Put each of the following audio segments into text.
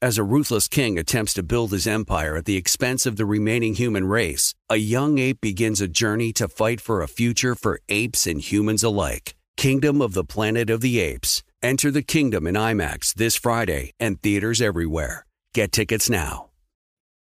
As a ruthless king attempts to build his empire at the expense of the remaining human race, a young ape begins a journey to fight for a future for apes and humans alike. Kingdom of the Planet of the Apes. Enter the kingdom in IMAX this Friday and theaters everywhere. Get tickets now.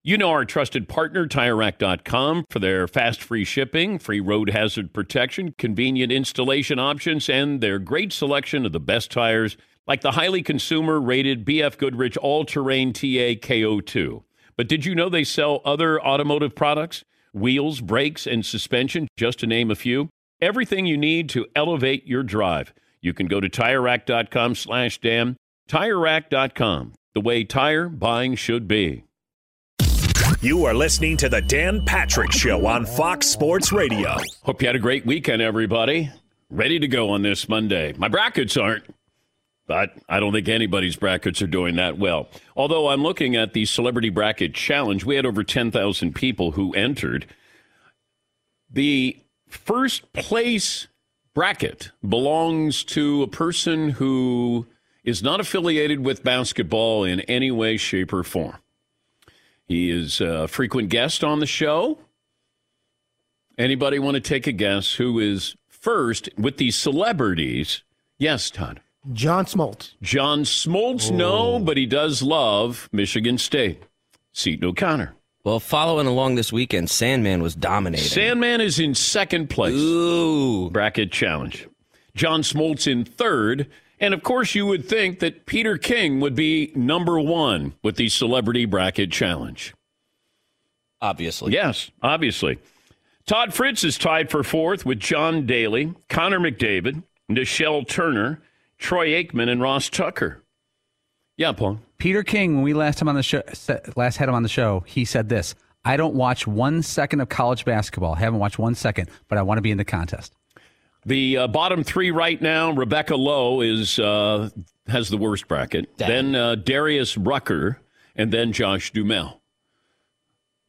You know our trusted partner, TireRack.com, for their fast free shipping, free road hazard protection, convenient installation options, and their great selection of the best tires like the highly consumer rated BF Goodrich All Terrain TA KO2. But did you know they sell other automotive products? Wheels, brakes, and suspension, just to name a few. Everything you need to elevate your drive. You can go to TireRack.com slash Dan. TireRack.com, the way tire buying should be. You are listening to the Dan Patrick Show on Fox Sports Radio. Hope you had a great weekend, everybody. Ready to go on this Monday. My brackets aren't. But I don't think anybody's brackets are doing that well. Although I'm looking at the Celebrity Bracket Challenge, we had over 10,000 people who entered. The first place bracket belongs to a person who is not affiliated with basketball in any way, shape, or form. He is a frequent guest on the show. Anybody want to take a guess who is first with the celebrities? Yes, Todd. John Smoltz. John Smoltz, oh. no, but he does love Michigan State. Seton O'Connor. Well, following along this weekend, Sandman was dominating. Sandman is in second place. Ooh. Bracket challenge. John Smoltz in third. And of course, you would think that Peter King would be number one with the celebrity bracket challenge. Obviously. Yes, obviously. Todd Fritz is tied for fourth with John Daly, Connor McDavid, Nichelle Turner, Troy Aikman and Ross Tucker. Yeah, Paul. Peter King, when we last time on the show, last had him on the show, he said this: "I don't watch one second of college basketball. I haven't watched one second, but I want to be in the contest." The uh, bottom three right now: Rebecca Lowe is uh, has the worst bracket. Then uh, Darius Rucker, and then Josh Duhamel.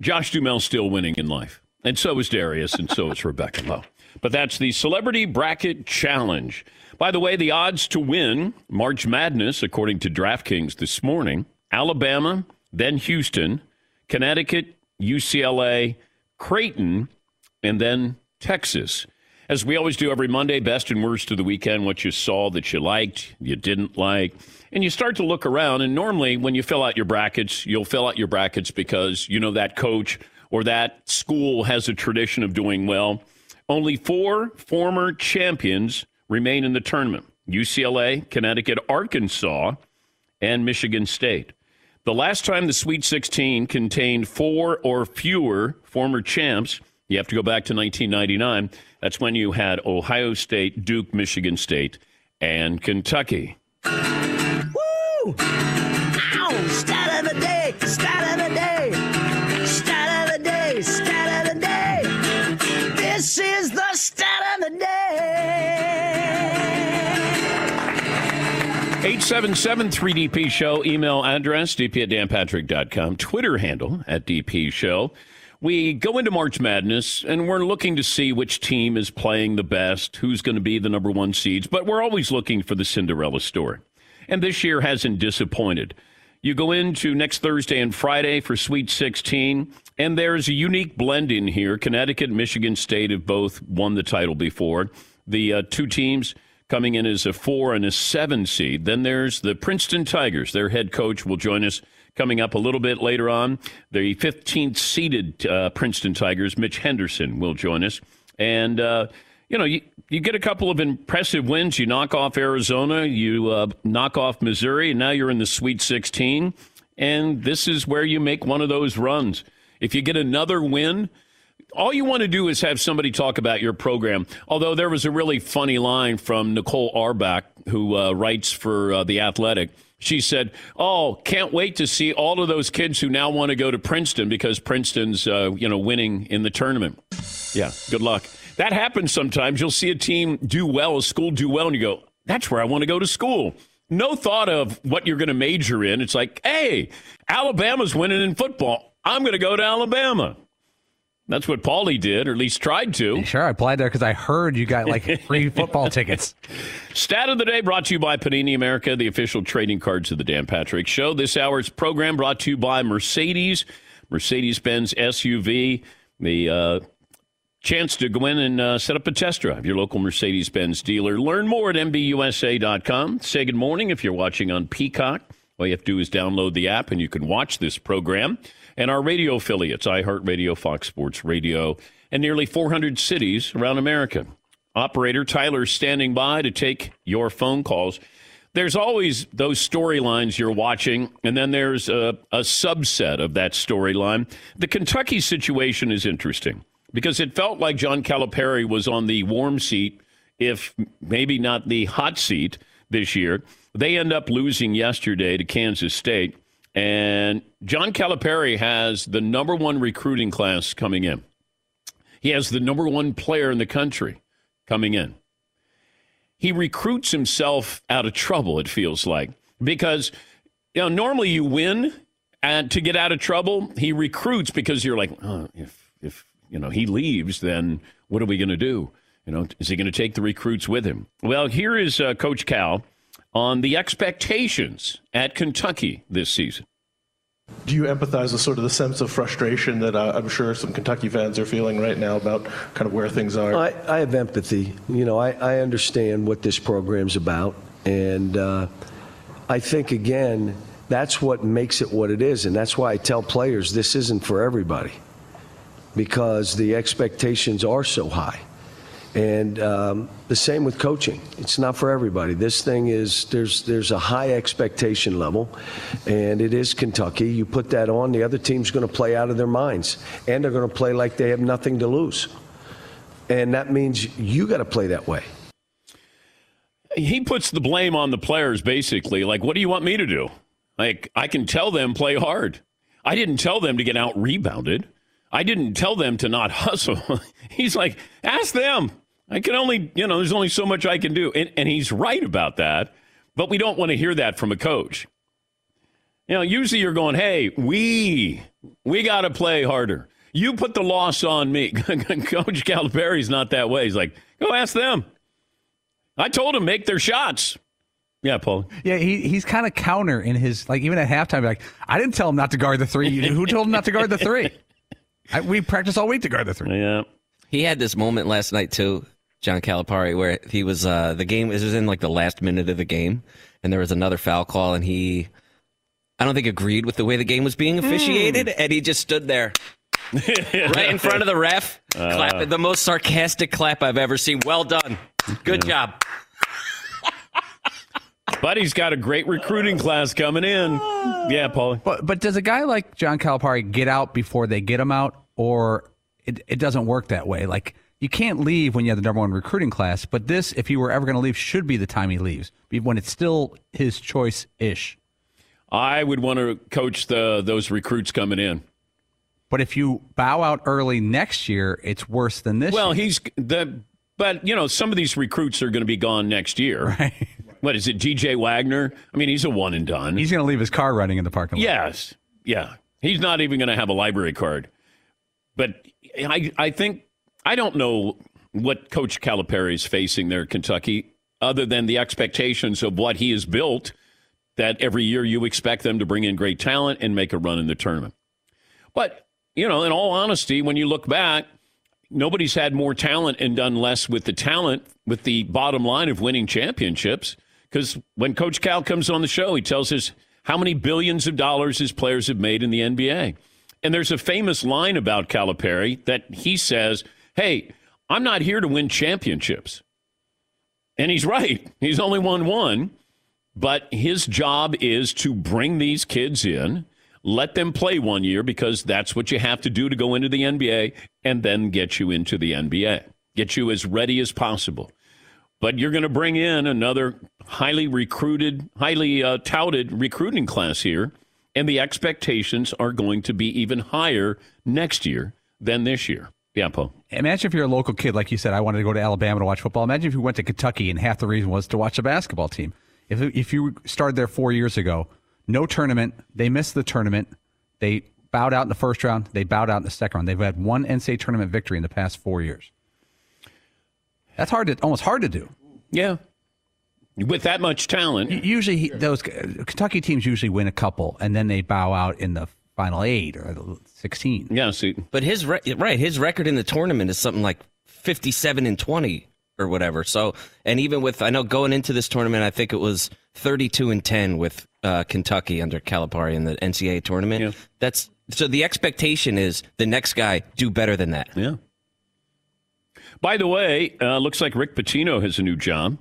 Josh Duhamel's still winning in life, and so is Darius, and so is Rebecca Lowe. But that's the Celebrity Bracket Challenge. By the way, the odds to win March Madness, according to DraftKings this morning Alabama, then Houston, Connecticut, UCLA, Creighton, and then Texas. As we always do every Monday, best and worst of the weekend, what you saw that you liked, you didn't like. And you start to look around. And normally, when you fill out your brackets, you'll fill out your brackets because you know that coach or that school has a tradition of doing well. Only four former champions remain in the tournament UCLA, Connecticut, Arkansas, and Michigan State. The last time the Sweet 16 contained four or fewer former champs, you have to go back to 1999. That's when you had Ohio State, Duke, Michigan State, and Kentucky. Woo! Ow! 877 3DP Show, email address dp at danpatrick.com, Twitter handle at DP Show. We go into March Madness and we're looking to see which team is playing the best, who's going to be the number one seeds, but we're always looking for the Cinderella story. And this year hasn't disappointed. You go into next Thursday and Friday for Sweet 16, and there's a unique blend in here. Connecticut Michigan State have both won the title before. The uh, two teams coming in as a four and a seven seed. Then there's the Princeton Tigers. Their head coach will join us coming up a little bit later on. The 15th seeded uh, Princeton Tigers, Mitch Henderson, will join us. And, uh, you know, you, you get a couple of impressive wins. You knock off Arizona, you uh, knock off Missouri, and now you're in the Sweet 16. And this is where you make one of those runs. If you get another win, all you want to do is have somebody talk about your program. Although there was a really funny line from Nicole Auerbach, who uh, writes for uh, The Athletic. She said, Oh, can't wait to see all of those kids who now want to go to Princeton because Princeton's, uh, you know, winning in the tournament. Yeah, good luck. That happens sometimes. You'll see a team do well, a school do well, and you go, That's where I want to go to school. No thought of what you're going to major in. It's like, Hey, Alabama's winning in football. I'm going to go to Alabama. That's what Paulie did, or at least tried to. Sure, I applied there because I heard you got like free football tickets. Stat of the day brought to you by Panini America, the official trading cards of the Dan Patrick Show. This hour's program brought to you by Mercedes, Mercedes Benz SUV, the uh, chance to go in and uh, set up a test drive. Your local Mercedes Benz dealer. Learn more at MBUSA.com. Say good morning if you're watching on Peacock. All you have to do is download the app and you can watch this program and our radio affiliates, iHeartRadio, Fox Sports Radio, and nearly 400 cities around America. Operator Tyler standing by to take your phone calls. There's always those storylines you're watching, and then there's a, a subset of that storyline. The Kentucky situation is interesting because it felt like John Calipari was on the warm seat, if maybe not the hot seat this year. They end up losing yesterday to Kansas State. And John Calipari has the number one recruiting class coming in. He has the number one player in the country coming in. He recruits himself out of trouble, it feels like, because you know, normally you win and to get out of trouble, he recruits because you're like, oh, if if you know he leaves, then what are we going to do? You know, is he going to take the recruits with him? Well, here is uh, Coach Cal on the expectations at Kentucky this season. Do you empathize with sort of the sense of frustration that uh, I'm sure some Kentucky fans are feeling right now about kind of where things are? I, I have empathy. You know, I, I, understand what this program's about. And uh, I think, again, that's what makes it what it is. And that's why I tell players this isn't for everybody because the expectations are so high. And um, the same with coaching. It's not for everybody. This thing is there's there's a high expectation level, and it is Kentucky. You put that on, the other team's going to play out of their minds, and they're going to play like they have nothing to lose. And that means you got to play that way. He puts the blame on the players, basically. Like, what do you want me to do? Like, I can tell them play hard. I didn't tell them to get out rebounded. I didn't tell them to not hustle. He's like, ask them. I can only, you know, there's only so much I can do. And, and he's right about that, but we don't want to hear that from a coach. You know, usually you're going, hey, we, we got to play harder. You put the loss on me. coach Calipari's not that way. He's like, go ask them. I told him make their shots. Yeah, Paul. Yeah, he, he's kind of counter in his like even at halftime. Like I didn't tell him not to guard the three. Who told him not to guard the three? I, we practice all week to guard the three. Yeah. He had this moment last night too, John Calipari, where he was uh, the game this was in like the last minute of the game, and there was another foul call, and he, I don't think agreed with the way the game was being officiated, mm. and he just stood there. right in front of the ref, uh, clapping the most sarcastic clap I've ever seen. Well done, good yeah. job. But he's got a great recruiting class coming in. Yeah, Paulie. But but does a guy like John Calipari get out before they get him out, or it, it doesn't work that way? Like you can't leave when you have the number one recruiting class. But this, if he were ever going to leave, should be the time he leaves, when it's still his choice ish. I would want to coach the those recruits coming in. But if you bow out early next year, it's worse than this. Well, year. he's the but you know some of these recruits are going to be gone next year. Right. What is it, DJ Wagner? I mean, he's a one and done. He's going to leave his car running in the parking lot. Yes, yeah. He's not even going to have a library card. But I, I think I don't know what Coach Calipari is facing there at Kentucky, other than the expectations of what he has built. That every year you expect them to bring in great talent and make a run in the tournament. But you know, in all honesty, when you look back, nobody's had more talent and done less with the talent with the bottom line of winning championships. Because when Coach Cal comes on the show, he tells us how many billions of dollars his players have made in the NBA. And there's a famous line about Calipari that he says, Hey, I'm not here to win championships. And he's right. He's only won one. But his job is to bring these kids in, let them play one year because that's what you have to do to go into the NBA and then get you into the NBA, get you as ready as possible. But you're going to bring in another highly recruited, highly uh, touted recruiting class here, and the expectations are going to be even higher next year than this year. Yeah, Paul. Imagine if you're a local kid, like you said, I wanted to go to Alabama to watch football. Imagine if you went to Kentucky and half the reason was to watch the basketball team. If if you started there four years ago, no tournament, they missed the tournament, they bowed out in the first round, they bowed out in the second round. They've had one NCAA tournament victory in the past four years. That's hard to almost hard to do. Yeah. With that much talent. Usually, he, those Kentucky teams usually win a couple, and then they bow out in the final eight or the sixteen. Yeah, see, But his re- right, his record in the tournament is something like fifty-seven and twenty or whatever. So, and even with I know going into this tournament, I think it was thirty-two and ten with uh, Kentucky under Calipari in the NCAA tournament. Yeah. That's so the expectation is the next guy do better than that. Yeah. By the way, uh, looks like Rick Pitino has a new job.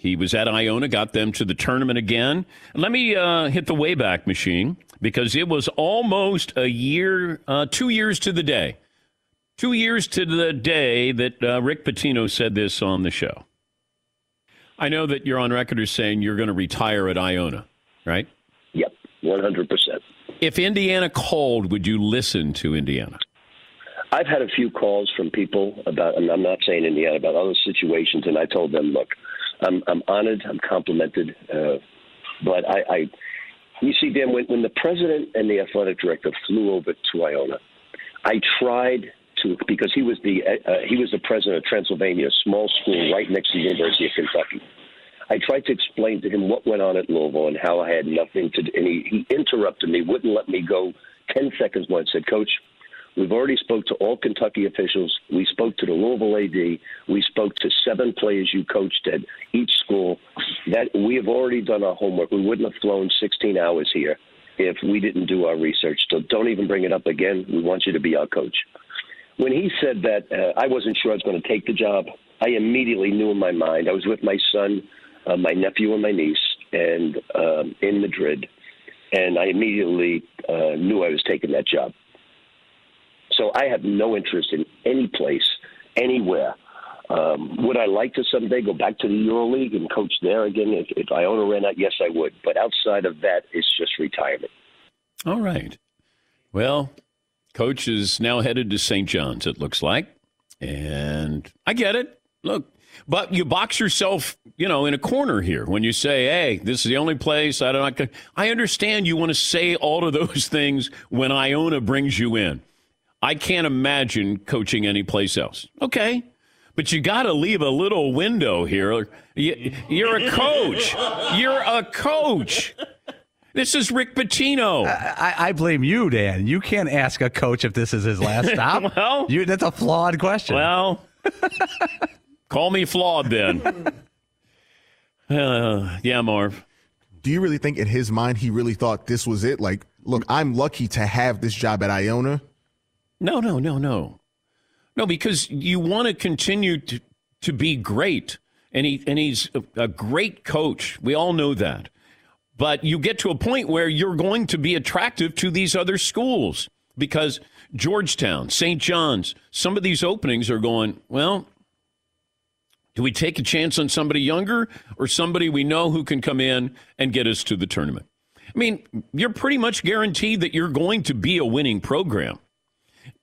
He was at Iona, got them to the tournament again. Let me uh, hit the Wayback Machine because it was almost a year, uh, two years to the day, two years to the day that uh, Rick Pitino said this on the show. I know that you're on record as saying you're going to retire at Iona, right? Yep, 100%. If Indiana called, would you listen to Indiana? I've had a few calls from people about, and I'm not saying Indiana, about other situations, and I told them, look, I'm, I'm honored, I'm complimented, uh, but I, I, you see, Dan, when, when the president and the athletic director flew over to Iona, I tried to because he was the uh, he was the president of Transylvania, a small school right next to the University of Kentucky. I tried to explain to him what went on at Louisville and how I had nothing to do. And he, he interrupted me, wouldn't let me go 10 seconds more, and said, Coach, we've already spoke to all Kentucky officials. We spoke to the Louisville AD. We spoke to seven players you coached at each school. That We have already done our homework. We wouldn't have flown 16 hours here if we didn't do our research. So don't even bring it up again. We want you to be our coach. When he said that, uh, I wasn't sure I was going to take the job. I immediately knew in my mind. I was with my son uh, my nephew and my niece, and um, in Madrid, and I immediately uh, knew I was taking that job. So I have no interest in any place, anywhere. Um, would I like to someday go back to the EuroLeague and coach there again? If, if Iona ran out, yes, I would. But outside of that, it's just retirement. All right. Well, coach is now headed to St. John's, it looks like. And I get it. Look, but you box yourself, you know, in a corner here when you say, "Hey, this is the only place I don't." I understand you want to say all of those things when Iona brings you in. I can't imagine coaching anyplace else. Okay, but you got to leave a little window here. You're a coach. You're a coach. This is Rick Pitino. I, I, blame you, Dan. You can't ask a coach if this is his last stop. well, you, that's a flawed question. Well. Call me flawed then. Uh, yeah, Marv. Do you really think in his mind he really thought this was it? Like, look, I'm lucky to have this job at Iona. No, no, no, no. No, because you want to continue to, to be great. And he and he's a, a great coach. We all know that. But you get to a point where you're going to be attractive to these other schools because Georgetown, St. John's, some of these openings are going, well, do we take a chance on somebody younger or somebody we know who can come in and get us to the tournament? I mean, you're pretty much guaranteed that you're going to be a winning program.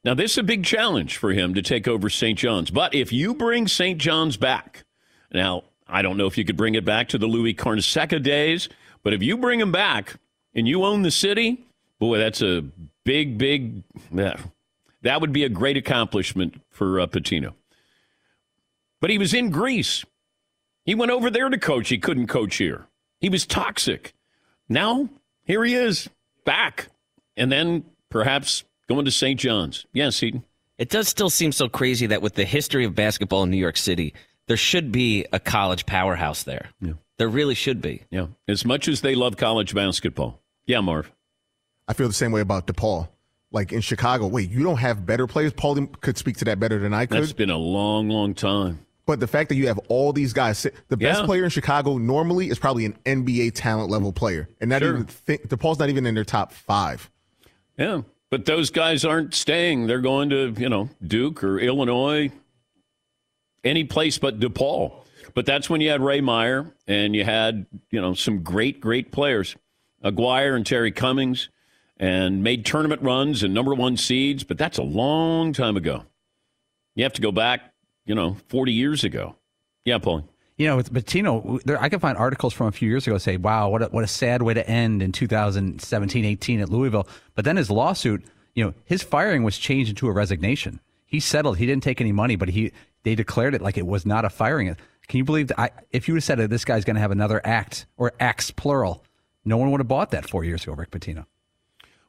Now, this is a big challenge for him to take over St. John's. But if you bring St. John's back, now, I don't know if you could bring it back to the Louis Carnesecca days, but if you bring him back and you own the city, boy, that's a big, big, that would be a great accomplishment for uh, Pitino. But he was in Greece. He went over there to coach. He couldn't coach here. He was toxic. Now, here he is, back. And then perhaps going to St. John's. Yes, Eden. It does still seem so crazy that with the history of basketball in New York City, there should be a college powerhouse there. Yeah. There really should be. Yeah. As much as they love college basketball. Yeah, Marv. I feel the same way about DePaul. Like in Chicago, wait, you don't have better players? Paul could speak to that better than I could. That's been a long, long time. But the fact that you have all these guys, the best Yeah. player in Chicago normally is probably an NBA talent level player, and not Sure. even think, DePaul's not even in their top five. Yeah. But those guys aren't staying. They're going to, you know, Duke or Illinois, any place but DePaul. But that's when you had Ray Meyer and you had, you know, some great, great players. Aguirre and Terry Cummings and made tournament runs and number one seeds, but that's a long time ago. You have to go back, you know, 40 years ago. Yeah, Paul. You know, with Pitino, there, I can find articles from a few years ago say, "Wow, what a, what a sad way to end in 2017, 18 at Louisville." But then his lawsuit, you know, his firing was changed into a resignation. He settled. He didn't take any money, but he they declared it like it was not a firing. Can you believe that? I, if you would have said that this guy's going to have another act or acts plural, no one would have bought that four years ago, Rick Pitino.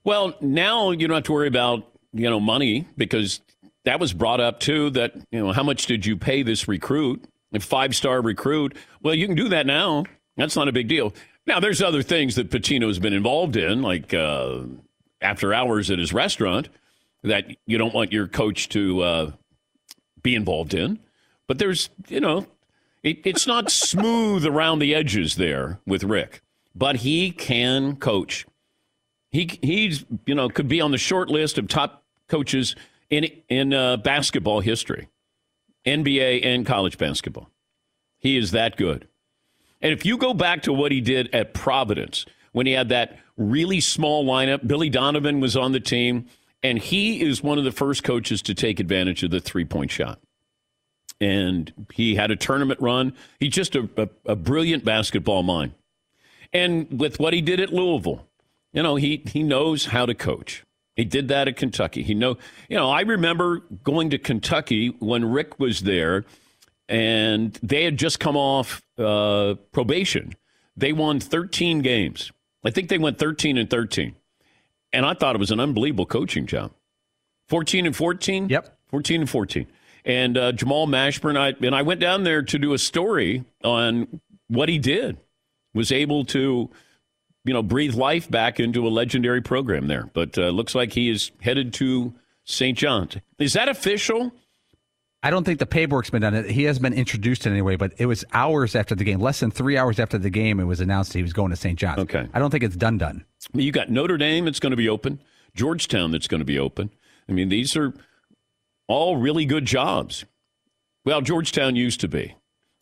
Well, now you don't have to worry about you know money because that was brought up too. That you know how much did you pay this recruit, a five star recruit? Well, you can do that now. That's not a big deal. Now, there's other things that Pitino's been involved in, like uh, after hours at his restaurant, that you don't want your coach to uh, be involved in. But there's, you know, it, it's not smooth around the edges there with Rick, but he can coach. He he's you know could be on the short list of top coaches in in uh, basketball history, NBA and college basketball. He is that good. And if you go back to what he did at Providence when he had that really small lineup, Billy Donovan was on the team, and he is one of the first coaches to take advantage of the three point shot. And he had a tournament run. He's just a, a, a brilliant basketball mind. And with what he did at Louisville, you know, he, he knows how to coach. He did that at Kentucky. He know, you know, I remember going to Kentucky when Rick was there, and they had just come off uh, probation. They won 13 games. I think they went 13 and 13, and I thought it was an unbelievable coaching job. 14 and 14. Yep. 14 and 14. And uh, Jamal Mashburn, I and I went down there to do a story on what he did. Was able to you know, breathe life back into a legendary program there. But uh, looks like he is headed to St. John's. Is that official? I don't think the paperwork's been done. He hasn't been introduced in any way, but it was hours after the game, less than three hours after the game, it was announced he was going to St. John's. Okay. I don't think it's done done. You got Notre Dame that's going to be open, Georgetown that's going to be open. I mean, these are all really good jobs. Well, Georgetown used to be.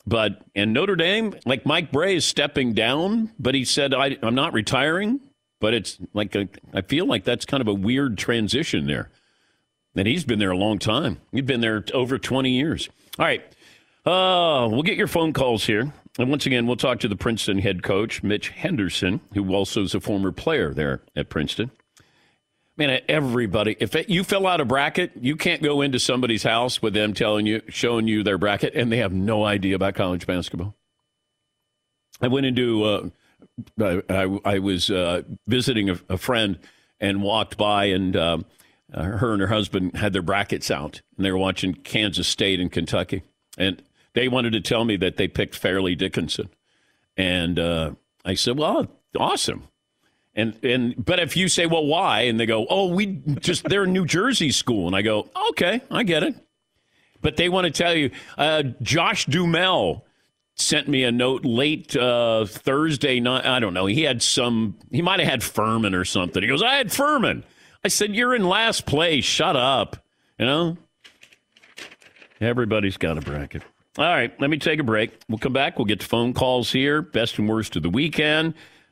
But and Notre Dame, like Mike Brey is stepping down, but he said I, am not retiring. But it's like a, I feel like that's kind of a weird transition there. And he's been there a long time. He's been there over 20 years. All right, uh, we'll get your phone calls here. And once again, we'll talk to the Princeton head coach, Mitch Henderson, who also is a former player there at Princeton. Man, everybody, if you fill out a bracket, you can't go into somebody's house with them telling you, showing you their bracket, and they have no idea about college basketball. I went into, uh, I, I, was uh, visiting a, a, friend and walked by, and um, uh, her and her husband had their brackets out, and they were watching Kansas State and Kentucky. And they wanted to tell me that they picked Fairleigh Dickinson. And uh, I said, well, awesome. And and but if you say, well, why? And they go, oh, we just they're a New Jersey school, and I go, okay, I get it. But they want to tell you, uh, Josh Duhamel sent me a note late uh, Thursday night. I don't know. He had some. He might have had Furman or something. He goes, I had Furman. I said, you're in last place. Shut up. You know. Everybody's got a bracket. All right, let me take a break. We'll come back. We'll get to phone calls here. Best and worst of the weekend.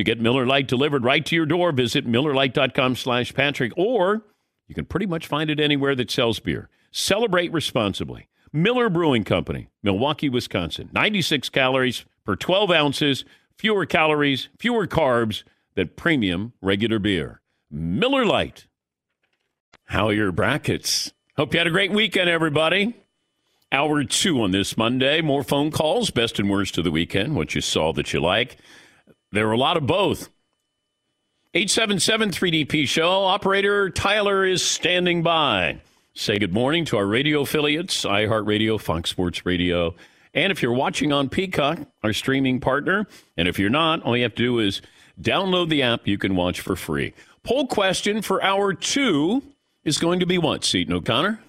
To get Miller Lite delivered right to your door, visit MillerLite.com slash Patrick, or you can pretty much find it anywhere that sells beer. Celebrate responsibly. Miller Brewing Company, Milwaukee, Wisconsin. 96 calories per 12 ounces, fewer calories, fewer carbs than premium regular beer. Miller Lite. How are your brackets? Hope you had a great weekend, everybody. Hour two on this Monday. More phone calls, best and worst of the weekend, what you saw that you like. There were a lot of both. 877 3DP Show. Operator Tyler is standing by. Say good morning to our radio affiliates, iHeartRadio, Fox Sports Radio. And if you're watching on Peacock, our streaming partner, and if you're not, all you have to do is download the app. You can watch for free. Poll question for hour two is going to be what, Seton O'Connor?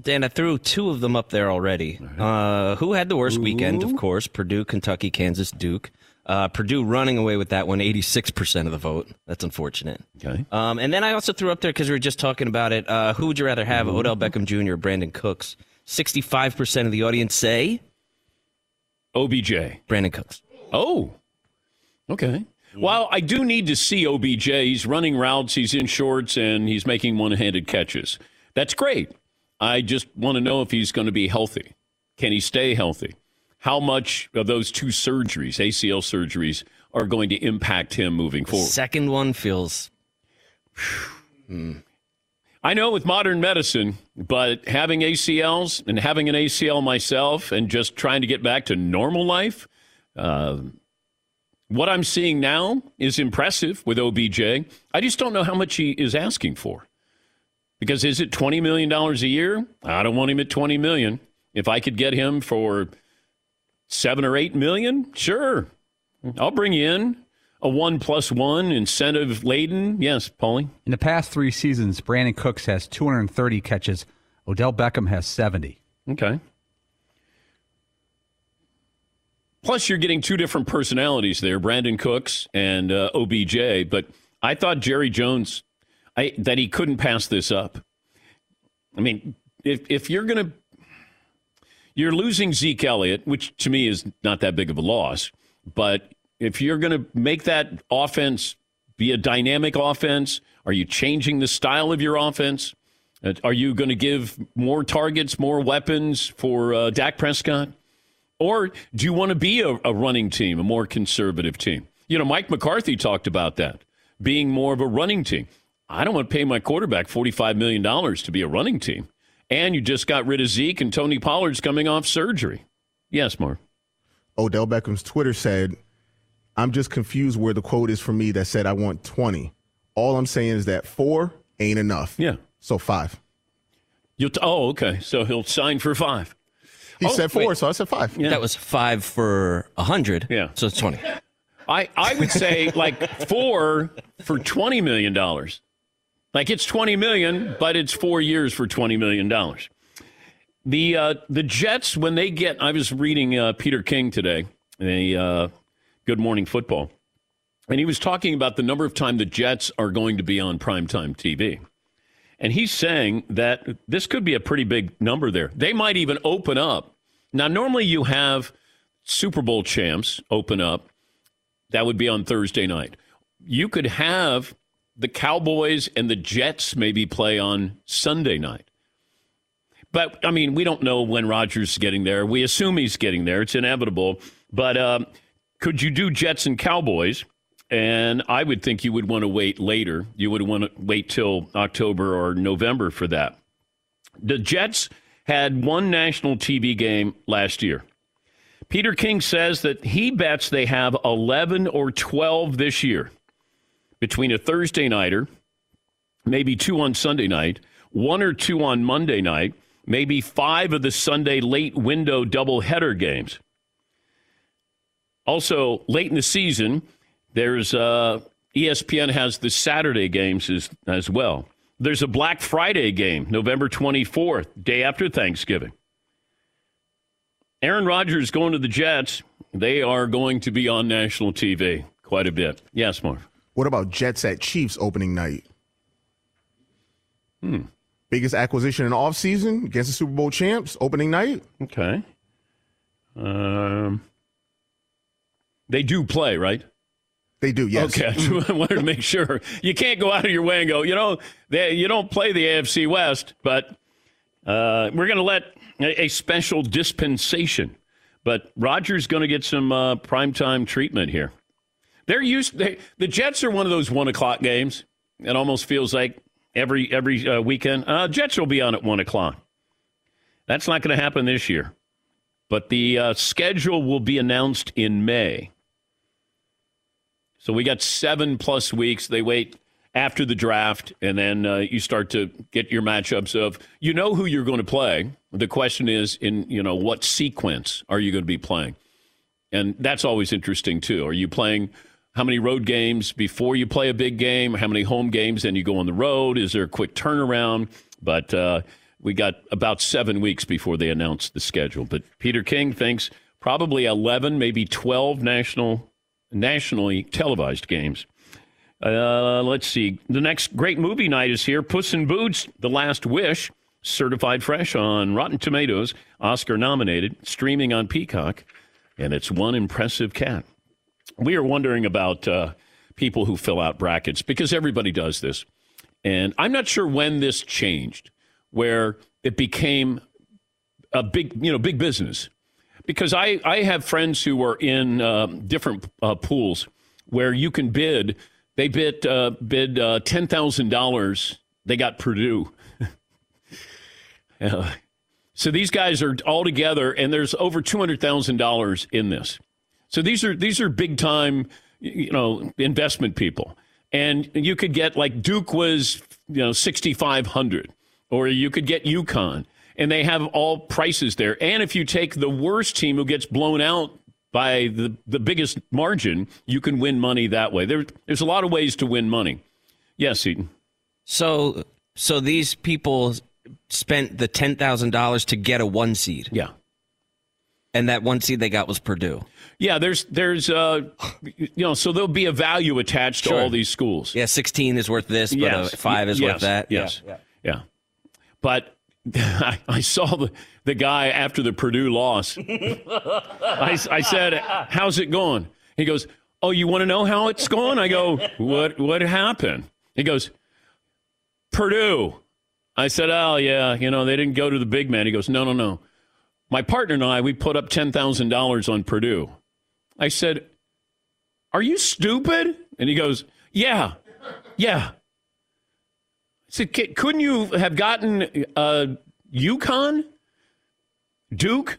Dan, I threw two of them up there already. Uh, who had the worst weekend? Of course, Purdue, Kentucky, Kansas, Duke. Uh, Purdue running away with that one, 86% of the vote. That's unfortunate. Okay. Um, and then I also threw up there because we were just talking about it. Uh, who would you rather have, Odell Beckham Jr. or Brandin Cooks? 65% of the audience say OBJ. Brandin Cooks. Oh, okay. Well, I do need to see OBJ. He's running routes, he's in shorts, and he's making one handed catches. That's great. I just want to know if he's going to be healthy. Can he stay healthy? How much of those two surgeries, ACL surgeries, are going to impact him moving forward? Second one feels. I know with modern medicine, but having ACLs and having an ACL myself and just trying to get back to normal life, uh, what I'm seeing now is impressive with OBJ. I just don't know how much he is asking for. Because is it $20 million a year? I don't want him at 20 million. If I could get him for seven or eight million, sure. I'll bring you in a one plus one incentive laden. Yes, Paulie. In the past three seasons, Brandin Cooks has 230 catches. Odell Beckham has 70. Okay. Plus, you're getting two different personalities there, Brandin Cooks and uh, OBJ. But I thought Jerry Jones, I, that he couldn't pass this up. I mean, if if you're going to, you're losing Zeke Elliott, which to me is not that big of a loss. But if you're going to make that offense be a dynamic offense, are you changing the style of your offense? Uh, Are you going to give more targets, more weapons for uh, Dak Prescott? Or do you want to be a, a running team, a more conservative team? You know, Mike McCarthy talked about that, being more of a running team. I don't want to pay my quarterback $45 million to be a running team. And you just got rid of Zeke and Tony Pollard's coming off surgery. Yes, Mark. Odell Beckham's Twitter said, I'm just confused where the quote is for me that said I want 20. All I'm saying is that four ain't enough. Yeah. So five. You'll t- oh, okay. So he'll sign for five. He Oh, said four, wait. so I said five. That was five for a hundred. Yeah. So it's twenty. I, I would say like four for $20 million. Like it's 20 million, but it's four years for 20 million dollars. The uh, the Jets when they get I was reading uh, Peter King today, a uh, Good Morning Football, and he was talking about the number of time the Jets are going to be on primetime TV. And he's saying that this could be a pretty big number there. They might even open up. Now, normally you have Super Bowl champs open up. That would be on Thursday night. You could have the Cowboys and the Jets maybe play on Sunday night. But, I mean, we don't know when Rodgers is getting there. We assume he's getting there. It's inevitable. But um, could you do Jets and Cowboys? And I would think you would want to wait later. You would want to wait till October or November for that. The Jets had one national TV game last year. Peter King says that he bets they have 11 or 12 this year between a Thursday nighter, maybe two on Sunday night, one or two on Monday night, maybe five of the Sunday late window doubleheader games. Also, late in the season, there's uh, ESPN has the Saturday games as, as well. There's a Black Friday game, November 24th, day after Thanksgiving. Aaron Rodgers going to the Jets. They are going to be on national TV quite a bit. Yes, Marv. What about Jets at Chiefs opening night? Hmm. Biggest acquisition in offseason against the Super Bowl champs opening night? Okay. Um, they do play, right? They do, yes. Okay, I wanted to make sure. You can't go out of your way and go, you know, they, you don't play the AFC West, but uh, we're going to let a, a special dispensation. But Rodgers going to get some uh, primetime treatment here. They're used. They, the Jets are one of those one o'clock games. It almost feels like every every uh, weekend. Uh, Jets will be on at one o'clock. That's not going to happen this year. But the uh, schedule will be announced in May. So we got seven plus weeks. They wait after the draft, and then uh, you start to get your matchups of you know who you're going to play. The question is in you know what sequence are you going to be playing, and that's always interesting too. Are you playing? How many road games before you play a big game? How many home games then you go on the road? Is there a quick turnaround? But uh, we got about seven weeks before they announce the schedule. But Peter King thinks probably 11, maybe 12 national, nationally televised games. Uh, let's see. The next great movie night is here Puss in Boots, The Last Wish, certified fresh on Rotten Tomatoes, Oscar nominated, streaming on Peacock, and it's one impressive cat. We are wondering about uh, people who fill out brackets because everybody does this. And I'm not sure when this changed, where it became a big, you know, big business. Because I, I have friends who are in uh, different uh, pools where you can bid. They bid uh, bid uh, ten thousand dollars. They got Purdue. Uh, so these guys are all together, and there's over two hundred thousand dollars in this. So these are these are big time, you know, investment people. And you could get like Duke was, you know, sixty five hundred, or you could get UConn, and they have all prices there. And if you take the worst team who gets blown out by the the biggest margin, you can win money that way. There, there's a lot of ways to win money. Yes, Eaton. So, so these people spent the ten thousand dollars to get a one seed. Yeah, and that one seed they got was Purdue. Yeah, there's there's uh, you know, so there'll be a value attached Sure. to all these schools. Yeah, sixteen is worth this, but Yes. uh, five is yes. worth that. Yes. Yeah. Yeah. But I, I saw the, the guy after the Purdue loss. I, I said, How's it going? He goes, Oh, you want to know how it's going? I go, What what happened? He goes, Purdue. I said, Oh, yeah, you know, they didn't go to the big man. He goes, No, no, no. My partner and I, we put up $10,000 on Purdue. I said, Are you stupid? And he goes, Yeah, yeah. I said, Couldn't you have gotten uh, UConn? Duke?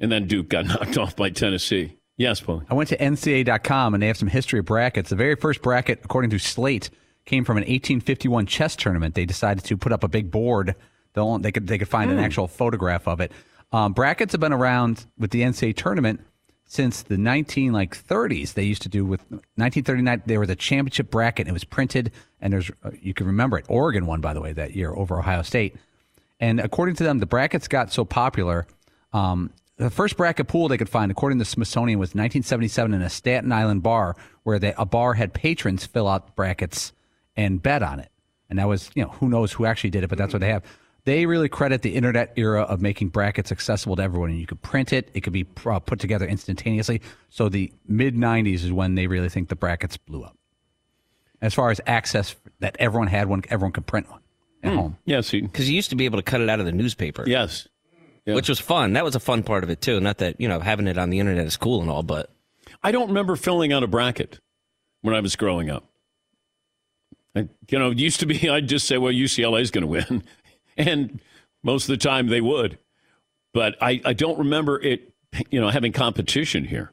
And then Duke got knocked off by Tennessee. Yes, Paul. I went to NCAA.com and they have some history of brackets. The very first bracket, according to Slate, came from an 1851 chess tournament. They decided to put up a big board. They'll, they could they could find an actual photograph of it. Um, brackets have been around with the NCAA tournament since the 19 like 30s. They used to do with 1939. There was a championship bracket. It was printed, and there's uh, you can remember it. Oregon won by the way that year over Ohio State. And according to them, the brackets got so popular. Um, the first bracket pool they could find, according to Smithsonian, was 1977 in a Staten Island bar where they, a bar had patrons fill out brackets and bet on it. And that was, you know, who knows who actually did it, but that's what they have. They really credit the internet era of making brackets accessible to everyone. And you could print it, it could be uh, put together instantaneously. So the mid 90s is when they really think the brackets blew up. As far as access, that everyone had one, everyone could print one at home. Yes, because you used to be able to cut it out of the newspaper. Yes, which was fun. That was a fun part of it too. Not that you know having it on the internet is cool and all, but I don't remember filling out a bracket when I was growing up. I, you know, it used to be I'd just say, well, UCLA is going to win. And most of the time they would. But I, I don't remember it, you know, having competition here.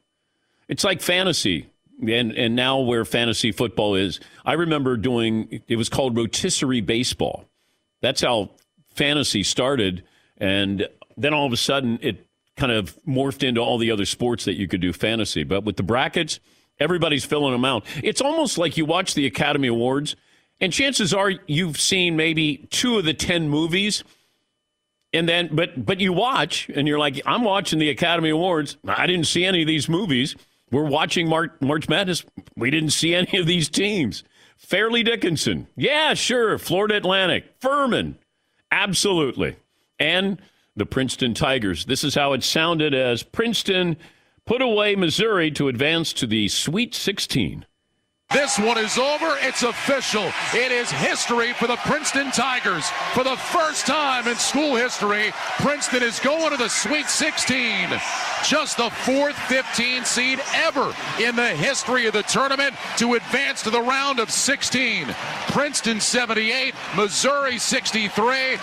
It's like fantasy. And, and now where fantasy football is, I remember doing, it was called rotisserie baseball. That's how fantasy started. And then all of a sudden it kind of morphed into all the other sports that you could do fantasy. But with the brackets, everybody's filling them out. It's almost like you watch the Academy Awards, and chances are you've seen maybe two of the 10 movies. And then, but but you watch, and you're like, I'm watching the Academy Awards. I didn't see any of these movies. We're watching March, March Madness. We didn't see any of these teams. Fairleigh Dickinson, yeah, sure. Florida Atlantic, Furman, absolutely, and the Princeton Tigers. This is how it sounded as Princeton put away Missouri to advance to the Sweet 16. This one is over. It's official. It is history for the Princeton Tigers. For the first time in school history, Princeton is going to the Sweet 16. Just the fourth 15 seed ever in the history of the tournament to advance to the round of 16. Princeton 78, Missouri 63.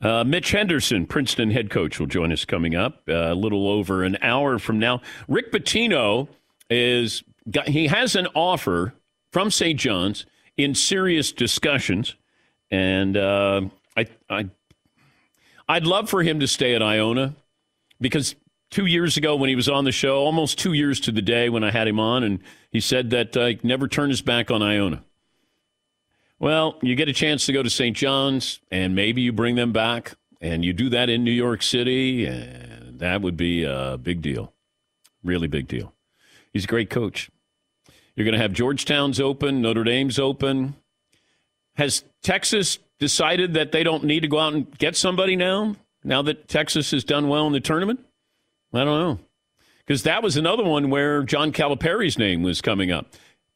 Uh, Mitch Henderson, Princeton head coach, will join us coming up uh, a little over an hour from now. Rick Pitino is he has an offer from St. John's in serious discussions, and uh, I, I I'd love for him to stay at Iona because two years ago when he was on the show, almost two years to the day when I had him on, and he said that uh, he'd never turn his back on Iona. Well, you get a chance to go to St. John's, and maybe you bring them back, and you do that in New York City, and that would be a big deal. Really big deal. He's a great coach. You're going to have Georgetown's open, Notre Dame's open. Has Texas decided that they don't need to go out and get somebody now, now that Texas has done well in the tournament? I don't know. Because that was another one where John Calipari's name was coming up.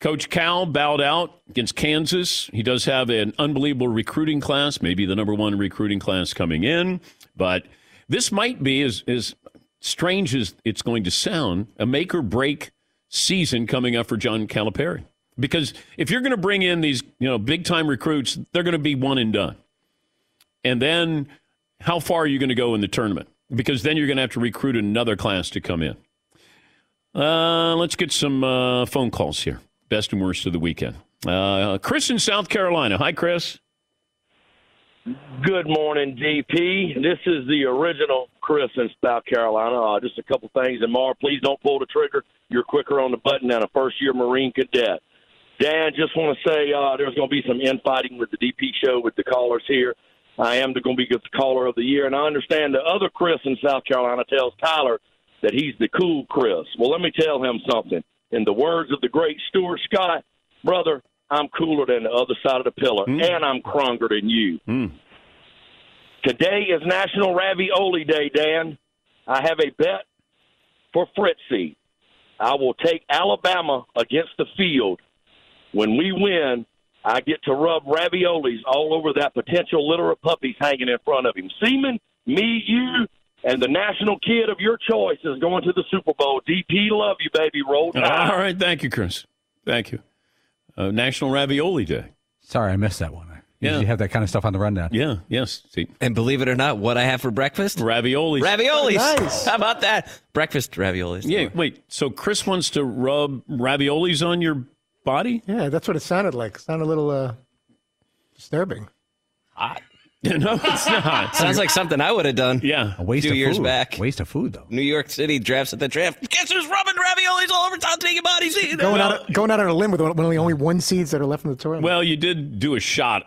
Coach Cal bowed out against Kansas. He does have an unbelievable recruiting class, maybe the number one recruiting class coming in. But this might be, as, as strange as it's going to sound, a make or break season coming up for John Calipari. Because if you're going to bring in these, you know, big time recruits, they're going to be one and done. And then how far are you going to go in the tournament? Because then you're going to have to recruit another class to come in. Uh, let's get some uh, phone calls here. Best and worst of the weekend. Uh, Chris in South Carolina. Hi, Chris. Good morning, DP. This is the original Chris in South Carolina. Uh, just a couple things. And Mar, please don't pull the trigger. You're quicker on the button than a first year Marine cadet. Dan, just want to say uh, there's going to be some infighting with the DP show with the callers here. I am going to be the caller of the year, and I understand the other Chris in South Carolina tells Tyler that he's the cool Chris. Well, let me tell him something. In the words of the great Stuart Scott, brother, I'm cooler than the other side of the pillar, and I'm cronger than you. Today is National Ravioli Day, Dan. I have a bet for Fritzy. I will take Alabama against the field. When we win, I get to rub raviolis all over that potential litter of puppies hanging in front of him. Seaman, me, you, and the national kid of your choice is going to the Super Bowl. DP, love you, baby. Roll Tide. All right, thank you, Chris. Thank you. Uh, National Ravioli Day. Sorry, I missed that one. I Yeah. usually have that kind of stuff on the rundown. Yeah, yes. See, And believe it or not, what I have for breakfast? raviolis. Raviolis. Nice. How about that? Breakfast raviolis. yeah, wait. So Chris wants to rub raviolis on your body? Yeah, that's what it sounded like. It sounded a little uh, disturbing. Hot. no, it's not. Sounds like something I would have done. Yeah. A waste Few of years food. back. Waste of food, though. New York City drafts at the draft. Guess who's rubbing raviolis all over Tom taking bodies? Going out, going out on a limb with only only one seeds that are left in the tournament. Well, you did do a shot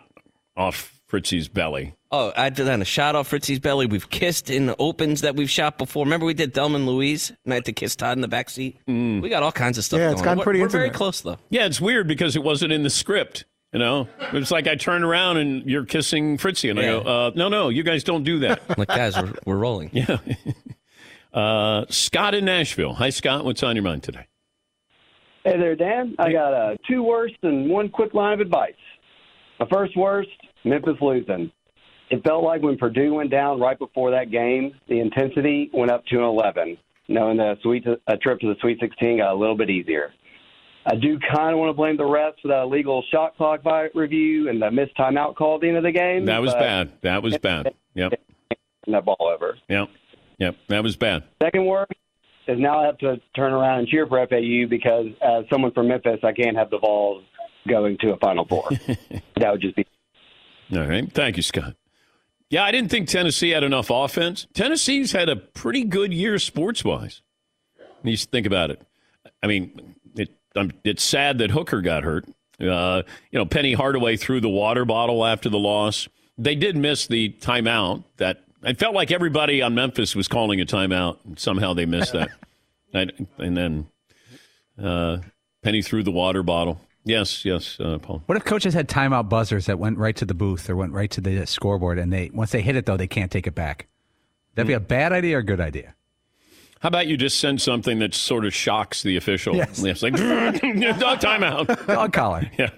off Fritzy's belly. Oh, I've done a shot off Fritzy's belly. We've kissed in the opens that we've shot before. Remember we did Thelma and Louise and I had to kiss Todd in the back seat? We got all kinds of stuff Yeah, it's on. gotten We're- pretty We're very close, though. Yeah, it's weird because it wasn't in the script. You know, it's like I turn around and you're kissing Fritzy, and I go, uh, "No, no, you guys don't do that." Like, guys, we're, we're rolling. yeah. Uh, Scott in Nashville. Hi, Scott. What's on your mind today? Hey there, Dan. I got uh, two worst and one quick line of advice. The first worst, Memphis losing. It felt like when Purdue went down right before that game, the intensity went up to an 11, knowing that a, sweet, a trip to the Sweet 16 got a little bit easier. I do kind of want to blame the refs for that illegal shot clock by review and the missed timeout call at the end of the game. That was bad. That was bad. Yep. That ball over. Yep. Yep. That was bad. Second worst is now I have to turn around and cheer for FAU because as someone from Memphis, I can't have the balls going to a Final Four. that would just be All right. Thank you, Scott. Yeah, I didn't think Tennessee had enough offense. Tennessee's had a pretty good year sports wise. You think about it. I mean, it, it's sad that Hooker got hurt. Uh, you know, Penny Hardaway threw the water bottle after the loss. They did miss the timeout. That I felt like everybody on Memphis was calling a timeout. And somehow they missed that. and, and then uh, Penny threw the water bottle. Yes, yes, uh, Paul. What if coaches had timeout buzzers that went right to the booth or went right to the scoreboard, and they once they hit it though they can't take it back? That'd be a bad idea or a good idea? How about you just send something that sort of shocks the official? Yes. It's like, dog timeout. Dog collar. Yeah.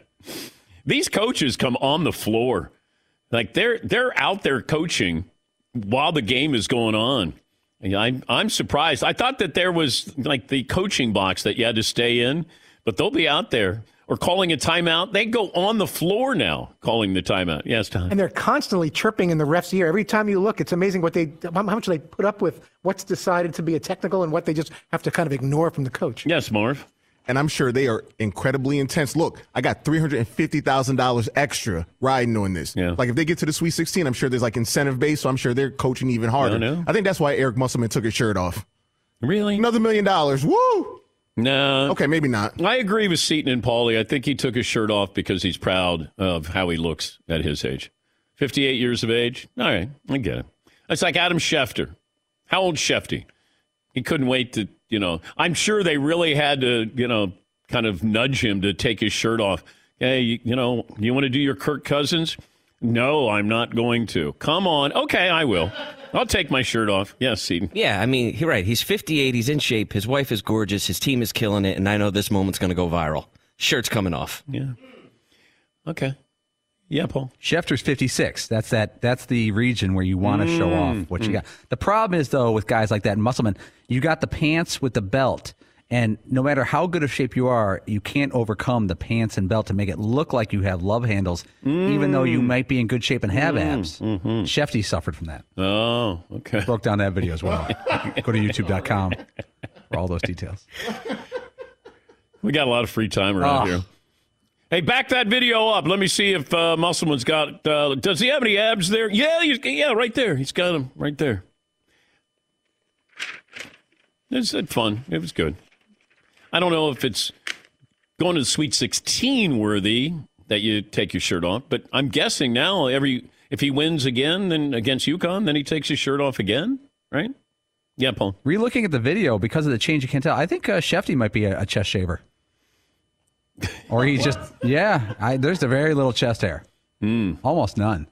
These coaches come on the floor. Like they're they're out there coaching while the game is going on. I'm I'm surprised. I thought that there was like the coaching box that you had to stay in, but they'll be out there or calling a timeout. They go on the floor now calling the timeout. Yes, Tom. And they're constantly chirping in the ref's ear. Every time you look, it's amazing what they how much they put up with what's decided to be a technical and what they just have to kind of ignore from the coach. Yes, Marv. And I'm sure they are incredibly intense. Look, I got three hundred and fifty thousand dollars extra riding on this. Yeah. Like if they get to the Sweet 16, I'm sure there's like incentive base, so I'm sure they're coaching even harder. I know. I think that's why Eric Musselman took his shirt off. Really? Another million dollars. Woo! No. Okay, maybe not. I agree with Seton and Paulie. I think he took his shirt off because he's proud of how he looks at his age. 58 years of age. All right, I get it. It's like Adam Schefter. How old Shefty? He couldn't wait to, you know, I'm sure they really had to, you know, kind of nudge him to take his shirt off. Hey, you, you know, you want to do your Kirk Cousins? No, I'm not going to. Come on. Okay, I will. I'll take my shirt off. Yes, Seton. Yeah, I mean, you're right. He's 58. He's in shape. His wife is gorgeous. His team is killing it. And I know this moment's going to go viral. Shirt's coming off. Yeah. Okay. Yeah, Paul. Schefter's 56. That's that. That's the region where you want to show Mm, off what you mm. got. The problem is though with guys like that, Musselman, you got the pants with the belt, and no matter how good of shape you are, you can't overcome the pants and belt to make it look like you have love handles, even though you Mm. might be in good shape and have Mm, abs. mhm. Shefty suffered from that. Oh, okay. Broke down that video as well. Go to YouTube.com for all those details. We got a lot of free time around Oh. here. Hey, back that video up. Let me see if uh, Musselman's got. Uh, does he have any abs there? Yeah, he's, yeah, right there. He's got them right there. It's uh, fun. It was good. I don't know if it's going to the Sweet 16 worthy that you take your shirt off, but I'm guessing now every if he wins again, then against UConn, then he takes his shirt off again, right? Yeah, Paul. Re-looking at the video because of the change, you can't tell. I think uh, Shefty might be a, a chest shaver, or he's just yeah. I, there's a very little chest hair, almost none.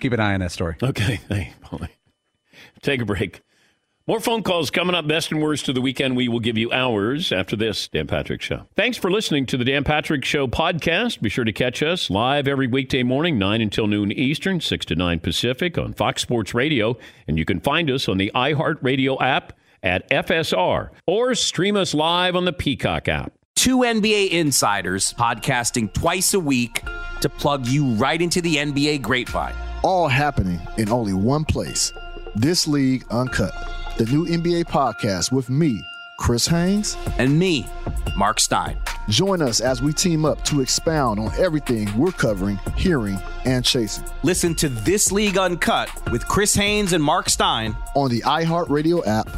Keep an eye on that story. Okay, hey. Take a break. More phone calls coming up. Best and worst of the weekend. We will give you hours after this Dan Patrick Show. Thanks for listening to the Dan Patrick Show podcast. Be sure to catch us live every weekday morning, 9 until noon Eastern, 6 to 9 Pacific on Fox Sports Radio. And you can find us on the iHeartRadio app at FSR or stream us live on the Peacock app. Two NBA insiders podcasting twice a week to plug you right into the NBA grapevine. All happening in only one place. This League Uncut, the new NBA podcast with me, Chris Haynes, and me, Mark Stein. Join us as we team up to expound on everything we're covering, hearing, and chasing. Listen to This League Uncut with Chris Haynes and Mark Stein on the iHeartRadio app,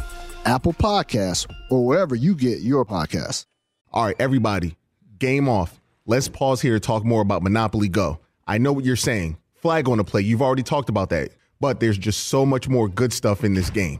Apple Podcasts, or wherever you get your podcasts. All right, everybody, game off. Let's pause here to talk more about Monopoly Go. I know what you're saying. Flag on the play. You've already talked about that. But there's just so much more good stuff in this game.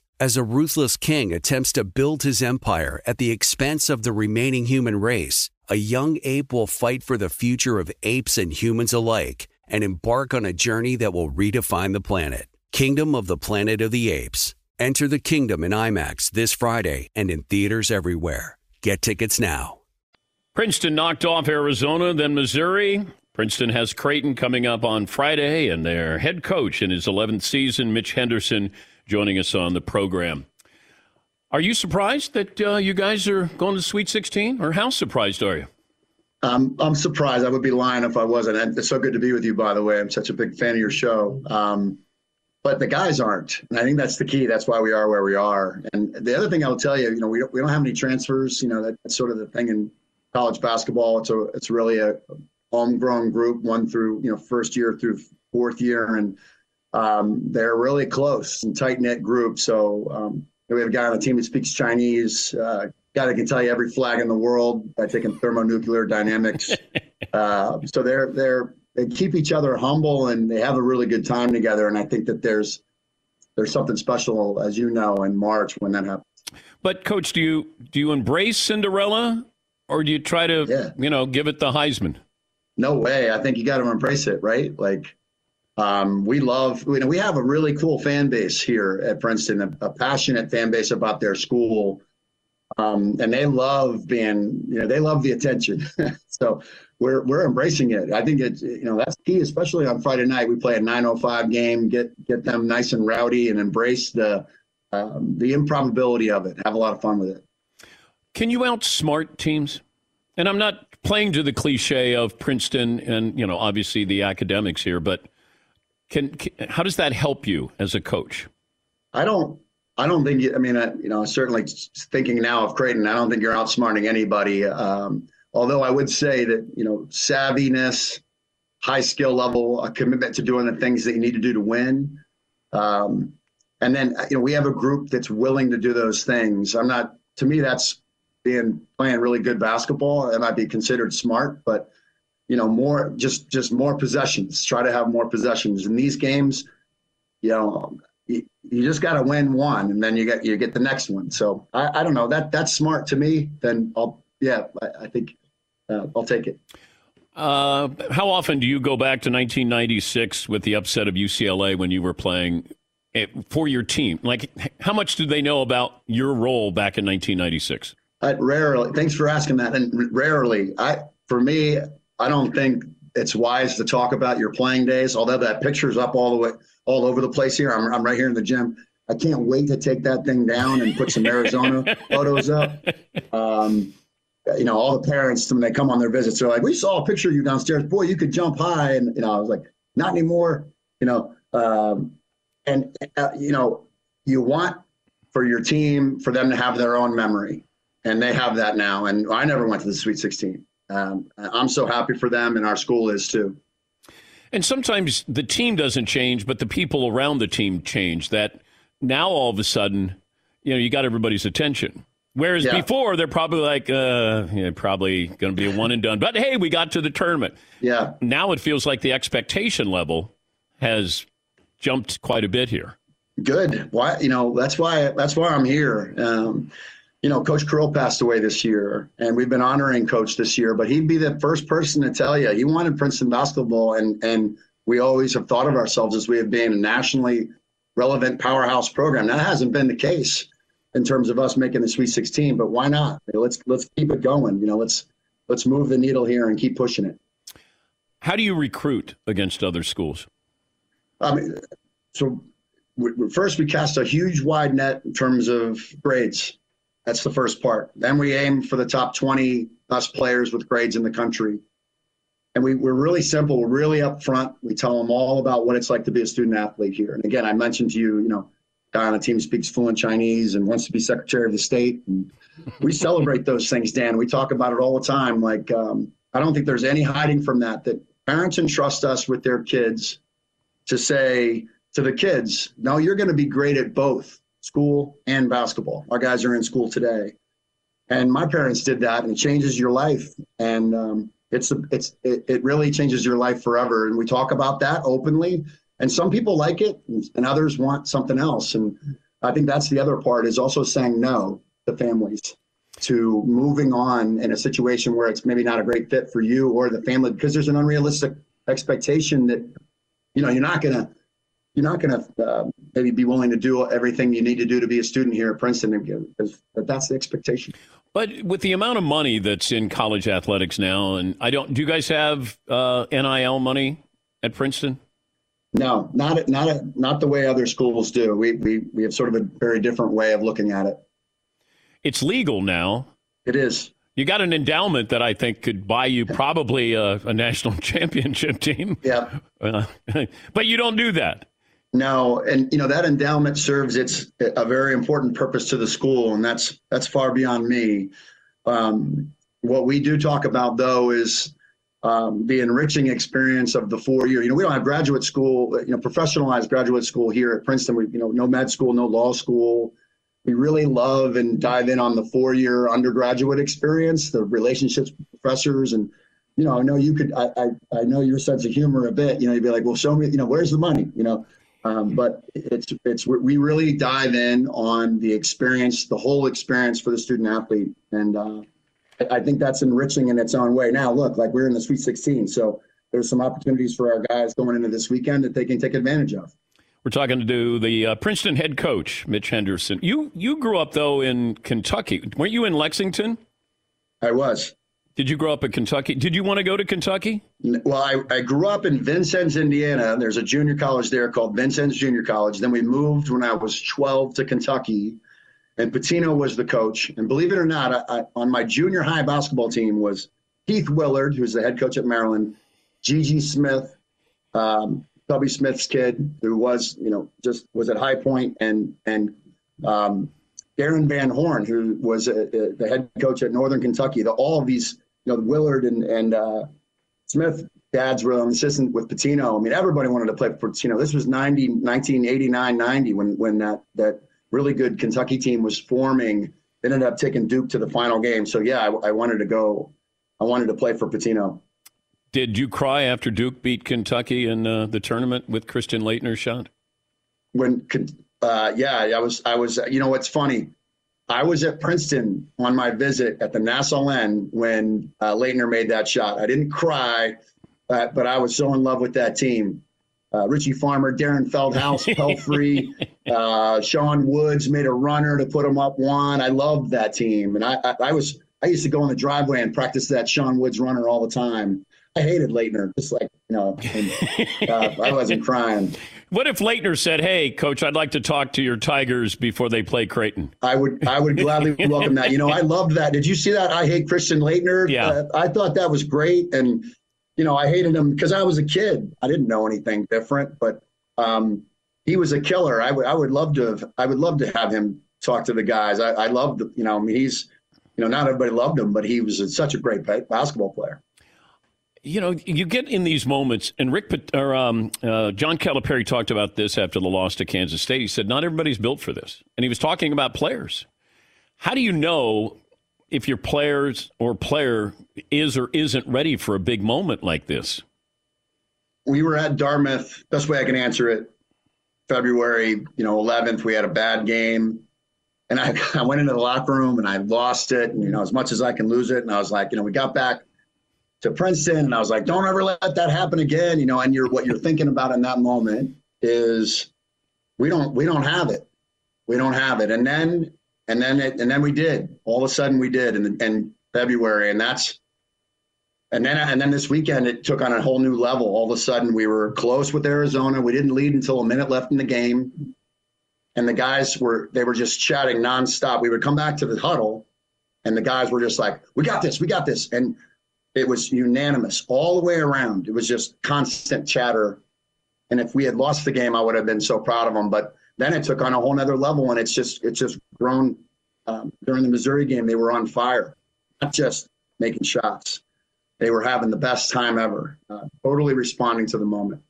As a ruthless king attempts to build his empire at the expense of the remaining human race, a young ape will fight for the future of apes and humans alike and embark on a journey that will redefine the planet. Kingdom of the Planet of the Apes. Enter the kingdom in IMAX this Friday and in theaters everywhere. Get tickets now. Princeton knocked off Arizona, then Missouri. Princeton has Creighton coming up on Friday, and their head coach in his 11th season, Mitch Henderson, joining us on the program. Are you surprised that uh, you guys are going to Sweet 16, or how surprised are you? Um, I'm surprised. I would be lying if I wasn't. And It's so good to be with you, by the way. I'm such a big fan of your show. Um, but the guys aren't. And I think that's the key. That's why we are where we are. And the other thing I'll tell you, you know, we don't, we don't have any transfers. You know, that's sort of the thing in college basketball. It's a, it's really a homegrown group, one through, you know, first year through fourth year. And um, they're really close and tight knit group. So um, we have a guy on the team that speaks Chinese, uh, guy that can tell you every flag in the world by taking thermonuclear dynamics. uh, so they're they're they keep each other humble and they have a really good time together. And I think that there's there's something special, as you know, in March when that happens. But coach, do you do you embrace Cinderella, or do you try to you know give it the Heisman? No way. I think you got to embrace it, right? Like, um, we love, you know, we have a really cool fan base here at Princeton, a, a passionate fan base about their school. Um, and they love being, you know, they love the attention. so we're, we're embracing it. I think it's, you know, that's key, especially on Friday night. We play a 905 game, get, get them nice and rowdy and embrace the, um, the improbability of it. Have a lot of fun with it. Can you outsmart teams? And I'm not playing to the cliche of Princeton and you know obviously the academics here, but can, can how does that help you as a coach? I don't. I don't think. I mean, I, you know, certainly thinking now of Creighton, I don't think you're outsmarting anybody. Um, although I would say that you know, savviness, high skill level, a commitment to doing the things that you need to do to win. Um, and then you know, we have a group that's willing to do those things. I'm not. To me, that's being playing really good basketball. It might be considered smart, but you know, more just just more possessions. Try to have more possessions in these games. You know, you, you just got to win one, and then you get you get the next one. So I, I don't know that that's smart to me. Then I'll yeah, I, I think uh, I'll take it. Uh, how often do you go back to 1996 with the upset of UCLA when you were playing it, for your team? Like, how much do they know about your role back in 1996? I, rarely. Thanks for asking that. And rarely, I for me, I don't think it's wise to talk about your playing days. Although that picture's up all the way all over the place here. I'm, I'm right here in the gym. I can't wait to take that thing down and put some Arizona photos up. Um, you know, all the parents when they come on their visits, they're like, "We saw a picture of you downstairs. Boy, you could jump high." And you know, I was like, "Not anymore." You know, um, and uh, you know, you want for your team for them to have their own memory, and they have that now. And I never went to the Sweet 16. Um, I'm so happy for them, and our school is too. And sometimes the team doesn't change, but the people around the team change. That now all of a sudden, you know, you got everybody's attention. Whereas yeah. before, they're probably like, uh, yeah, probably going to be a one and done. But hey, we got to the tournament. Yeah. Now it feels like the expectation level has jumped quite a bit here. Good. Why? You know, that's why that's why I'm here. Um, you know, Coach Carril passed away this year, and we've been honoring Coach this year. But he'd be the first person to tell you he wanted Princeton basketball, and and we always have thought of ourselves as we have been a nationally relevant powerhouse program. That hasn't been the case in terms of us making the Sweet 16, but why not? Let's let's keep it going. You know, let's let's move the needle here and keep pushing it. How do you recruit against other schools? I mean, so we, first we cast a huge wide net in terms of grades. That's the first part. Then we aim for the top 20 best players with grades in the country. And we, we're really simple. We're really upfront. We tell them all about what it's like to be a student athlete here. And again, I mentioned to you, you know, guy on the team speaks fluent Chinese and wants to be Secretary of the State. And we celebrate those things, Dan. We talk about it all the time. Like, um, I don't think there's any hiding from that, that parents entrust us with their kids to say to the kids, no, you're going to be great at both school and basketball. Our guys are in school today. And my parents did that and it changes your life. And um, it's, it's, it, it really changes your life forever. And we talk about that openly. And some people like it and others want something else. And I think that's the other part is also saying no to families to moving on in a situation where it's maybe not a great fit for you or the family because there's an unrealistic expectation that you know you're not to you're not to uh, maybe be willing to do everything you need to do to be a student here at Princeton because that's the expectation. But with the amount of money that's in college athletics now, and I don't, do you guys have uh, NIL money at Princeton? No, not not a, not the way other schools do. We we we have sort of a very different way of looking at it. It's legal now. It is. You got an endowment that I think could buy you probably a, a national championship team. Yeah. Uh, but you don't do that. No, and you know that endowment serves its a very important purpose to the school, and that's that's far beyond me. Um, what we do talk about though is um, the enriching experience of the four year. You know, we don't have graduate school, you know, professionalized graduate school here at Princeton. We, you know, no med school, no law school. We really love and dive in on the four year undergraduate experience, the relationships with professors, and you know, I know you could. I, I I know your sense of humor a bit. You know, you'd be like, well, show me. You know, where's the money? You know. Um, but it's it's we really dive in on the experience, the whole experience for the student athlete, and uh, I think that's enriching in its own way. Now, look, like we're in the Sweet 16, so there's some opportunities for our guys going into this weekend that they can take advantage of. We're talking to the uh, Princeton head coach, Mitch Henderson. You you grew up though in Kentucky, weren't you in Lexington? I was. Did you grow up in Kentucky? Did you want to go to Kentucky? Well, I, I grew up in Vincennes, Indiana. There's a junior college there called Vincennes Junior College. Then we moved when I was 12 to Kentucky and Pitino was the coach. And believe it or not, I, I, on my junior high basketball team was Kevin Willard, who's the head coach at Maryland, G.G. Smith, um, Tubby Smith's kid, who was, you know, just was at High Point, and and um, Darren Van Horn, who was uh, uh, the head coach at Northern Kentucky. The, all of these, you know, Willard and and uh, Smith, dads were an assistant with Pitino. I mean, everybody wanted to play for Pitino. This was 90, 1989, 90 when when that that really good Kentucky team was forming. They ended up taking Duke to the final game. So yeah, I, I wanted to go. I wanted to play for Pitino. Did you cry after Duke beat Kentucky in uh, the tournament with Christian Laettner's shot? When, uh, yeah, I was, I was, you know, what's funny? I was at Princeton on my visit at the Nassau Inn when uh, Laettner made that shot. I didn't cry, uh, but I was so in love with that team. Uh, Richie Farmer, Deron Feldhaus, Pelfrey, uh, Sean Woods made a runner to put them up one. I loved that team, and I, I, I was I used to go in the driveway and practice that Sean Woods runner all the time. I hated Laettner, just like you know, and, uh, I wasn't crying. What if Laettner said, "Hey, coach, I'd like to talk to your Tigers before they play Creighton"? I would, I would gladly welcome that. You know, I loved that. Did you see that? I hate Christian Laettner. Yeah, uh, I thought that was great, and you know, I hated him because I was a kid. I didn't know anything different, but um, he was a killer. I would, I would love to, have, I would love to have him talk to the guys. I, I loved, you know, I mean, he's, you know, not everybody loved him, but he was a, such a great basketball player you know, you get in these moments, and Rick or um, uh, John Calipari talked about this after the loss to Kansas State. He said, "Not everybody's built for this," and he was talking about players. How do you know if your players or player is or isn't ready for a big moment like this? We were at Dartmouth. Best way I can answer it. February, you know, 11th, we had a bad game. And I, I went into the locker room and I lost it. And, you know, as much as I can lose it. And I was like, you know, we got back to Princeton, and I was like, don't ever let that happen again. You know, and you're what you're thinking about in that moment is we don't we don't have it, we don't have it, and then and then it, and then we did. All of a sudden, we did in, in February, and that's and then and then this weekend it took on a whole new level. All of a sudden, we were close with Arizona. We didn't lead until a minute left in the game, and the guys were they were just chatting nonstop. We would come back to the huddle, and the guys were just like, "We got this, we got this," and it was unanimous all the way around. It was just constant chatter. And if we had lost the game, I would have been so proud of them. But then it took on a whole nother level, and it's just it's just grown. Um, during the Missouri game, they were on fire, not just making shots. They were having the best time ever, uh, totally responding to the moment.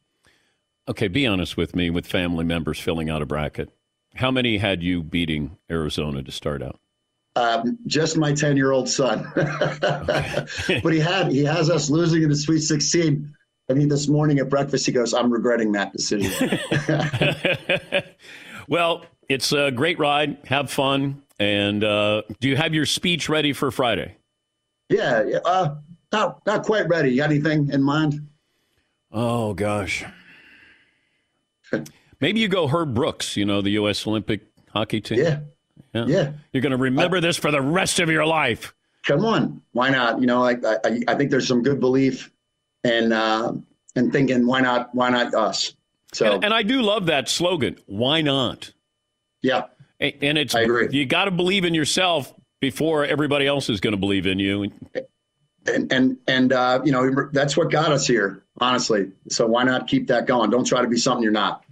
Okay, be honest with me. With family members filling out a bracket, how many had you beating Arizona to start out? Um, just my 10 year old son. but he had he has us losing in the Sweet 16. I mean, this morning at breakfast, he goes, I'm regretting that decision. well, it's a great ride. Have fun. And uh, do you have your speech ready for Friday? Yeah, uh, not, not quite ready. You got anything in mind? Oh, gosh. Maybe you go Herb Brooks, you know, the U.S. Olympic hockey team. Yeah. Yeah. yeah. You're going to remember I, this for the rest of your life. Come on. Why not? You know, I, I, I think there's some good belief and, uh, and thinking, why not, why not us? So, and, and I do love that slogan. Why not? Yeah. And, and it's, I agree. you got to believe in yourself before everybody else is going to believe in you. And, and, and, uh, you know, that's what got us here, honestly. So why not keep that going? Don't try to be something you're not.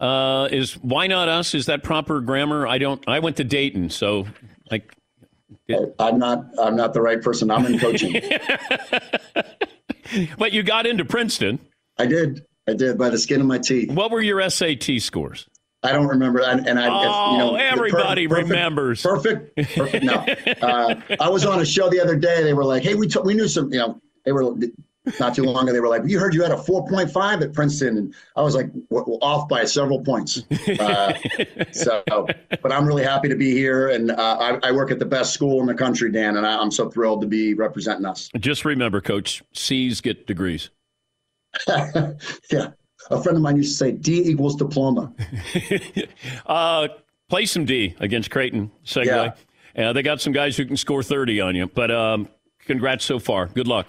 Uh, is why not us? Is that proper grammar? I don't. I went to Dayton, so like. It, I'm not. I'm not the right person. I'm in coaching. but you got into Princeton. I did. I did by the skin of my teeth. What were your SAT scores? I don't remember. And, and I, oh, you know, everybody perfect, remembers. Perfect. Perfect. No, uh, I was on a show the other day. They were like, "Hey, we t- we knew some. You know, they were not too long ago, they were like, "You heard you had a 4.5 at Princeton," and I was like, "Off by several points." Uh, so, but I'm really happy to be here, and uh, I, I, work at the best school in the country, Dan, and I, am so thrilled to be representing us. Just remember, Coach, C's get degrees. yeah, a friend of mine used to say D equals diploma. uh, play some D against Creighton. Segue. Yeah. Uh, they got some guys who can score 30 on you, but um, congrats so far. Good luck.